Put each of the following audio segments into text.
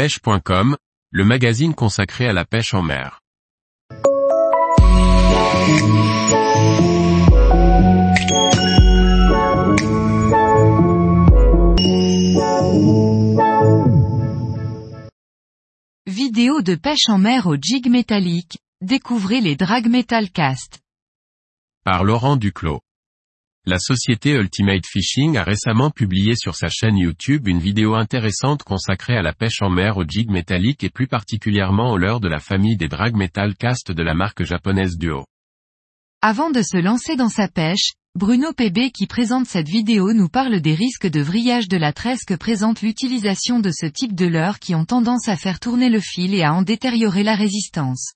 pêche.com, le magazine consacré à la pêche en mer. Vidéo de pêche en mer au jig métallique, découvrez les drag metal cast. Par Laurent Duclos. La société Ultimate Fishing a récemment publié sur sa chaîne YouTube une vidéo intéressante consacrée à la pêche en mer au jig métallique et plus particulièrement au leurre de la famille des drag metal cast de la marque japonaise Duo. Avant de se lancer dans sa pêche, Bruno PB qui présente cette vidéo nous parle des risques de vrillage de la tresse que présente l'utilisation de ce type de leurre qui ont tendance à faire tourner le fil et à en détériorer la résistance.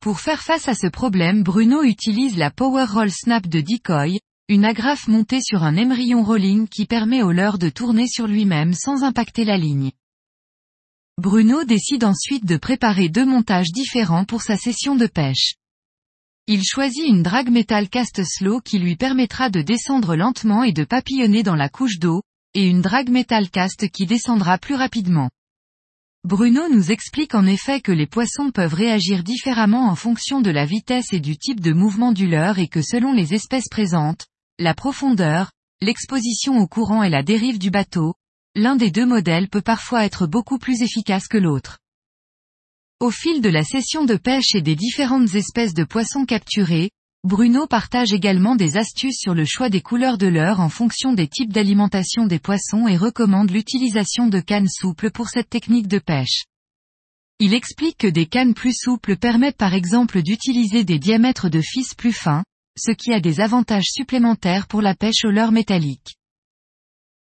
Pour faire face à ce problème Bruno utilise la Power Roll Snap de Decoy, une agrafe montée sur un émerillon rolling qui permet au leurre de tourner sur lui-même sans impacter la ligne. Bruno décide ensuite de préparer deux montages différents pour sa session de pêche. Il choisit une drag metal cast slow qui lui permettra de descendre lentement et de papillonner dans la couche d'eau, et une drag metal cast qui descendra plus rapidement. Bruno nous explique en effet que les poissons peuvent réagir différemment en fonction de la vitesse et du type de mouvement du leurre et que selon les espèces présentes, la profondeur, l'exposition au courant et la dérive du bateau, l'un des deux modèles peut parfois être beaucoup plus efficace que l'autre. Au fil de la session de pêche et des différentes espèces de poissons capturés, Bruno partage également des astuces sur le choix des couleurs de leurre en fonction des types d'alimentation des poissons et recommande l'utilisation de cannes souples pour cette technique de pêche. Il explique que des cannes plus souples permettent par exemple d'utiliser des diamètres de fils plus fins, ce qui a des avantages supplémentaires pour la pêche au leurre métallique.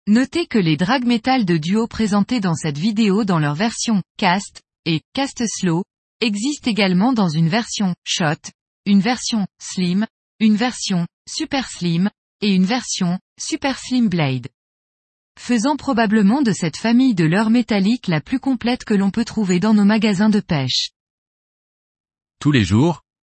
Notez que les drag métal de duo présentés dans cette vidéo dans leur version cast et cast slow existent également dans une version shot, une version slim, une version super slim et une version super slim blade. Faisant probablement de cette famille de leurre métallique la plus complète que l'on peut trouver dans nos magasins de pêche. Tous les jours,